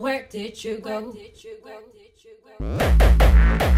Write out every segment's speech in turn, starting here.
Where did you go? Where did you go? Where did you go?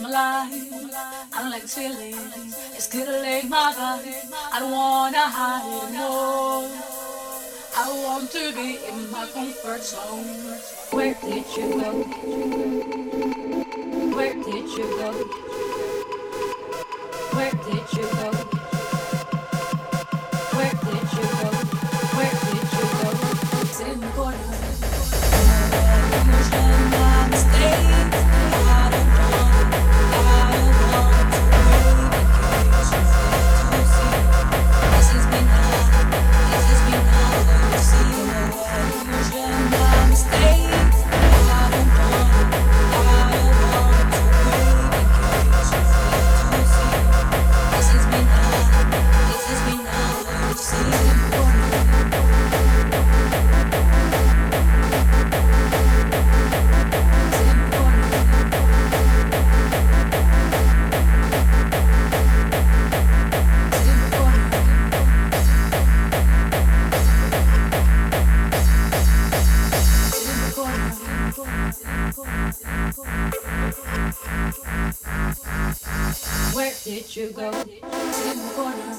I'm alive. I don't like this feeling. It's killing my body. I don't wanna hide it no. I want to be in my comfort zone. Where did you go? Where did you go? Where did did you go? Did you go?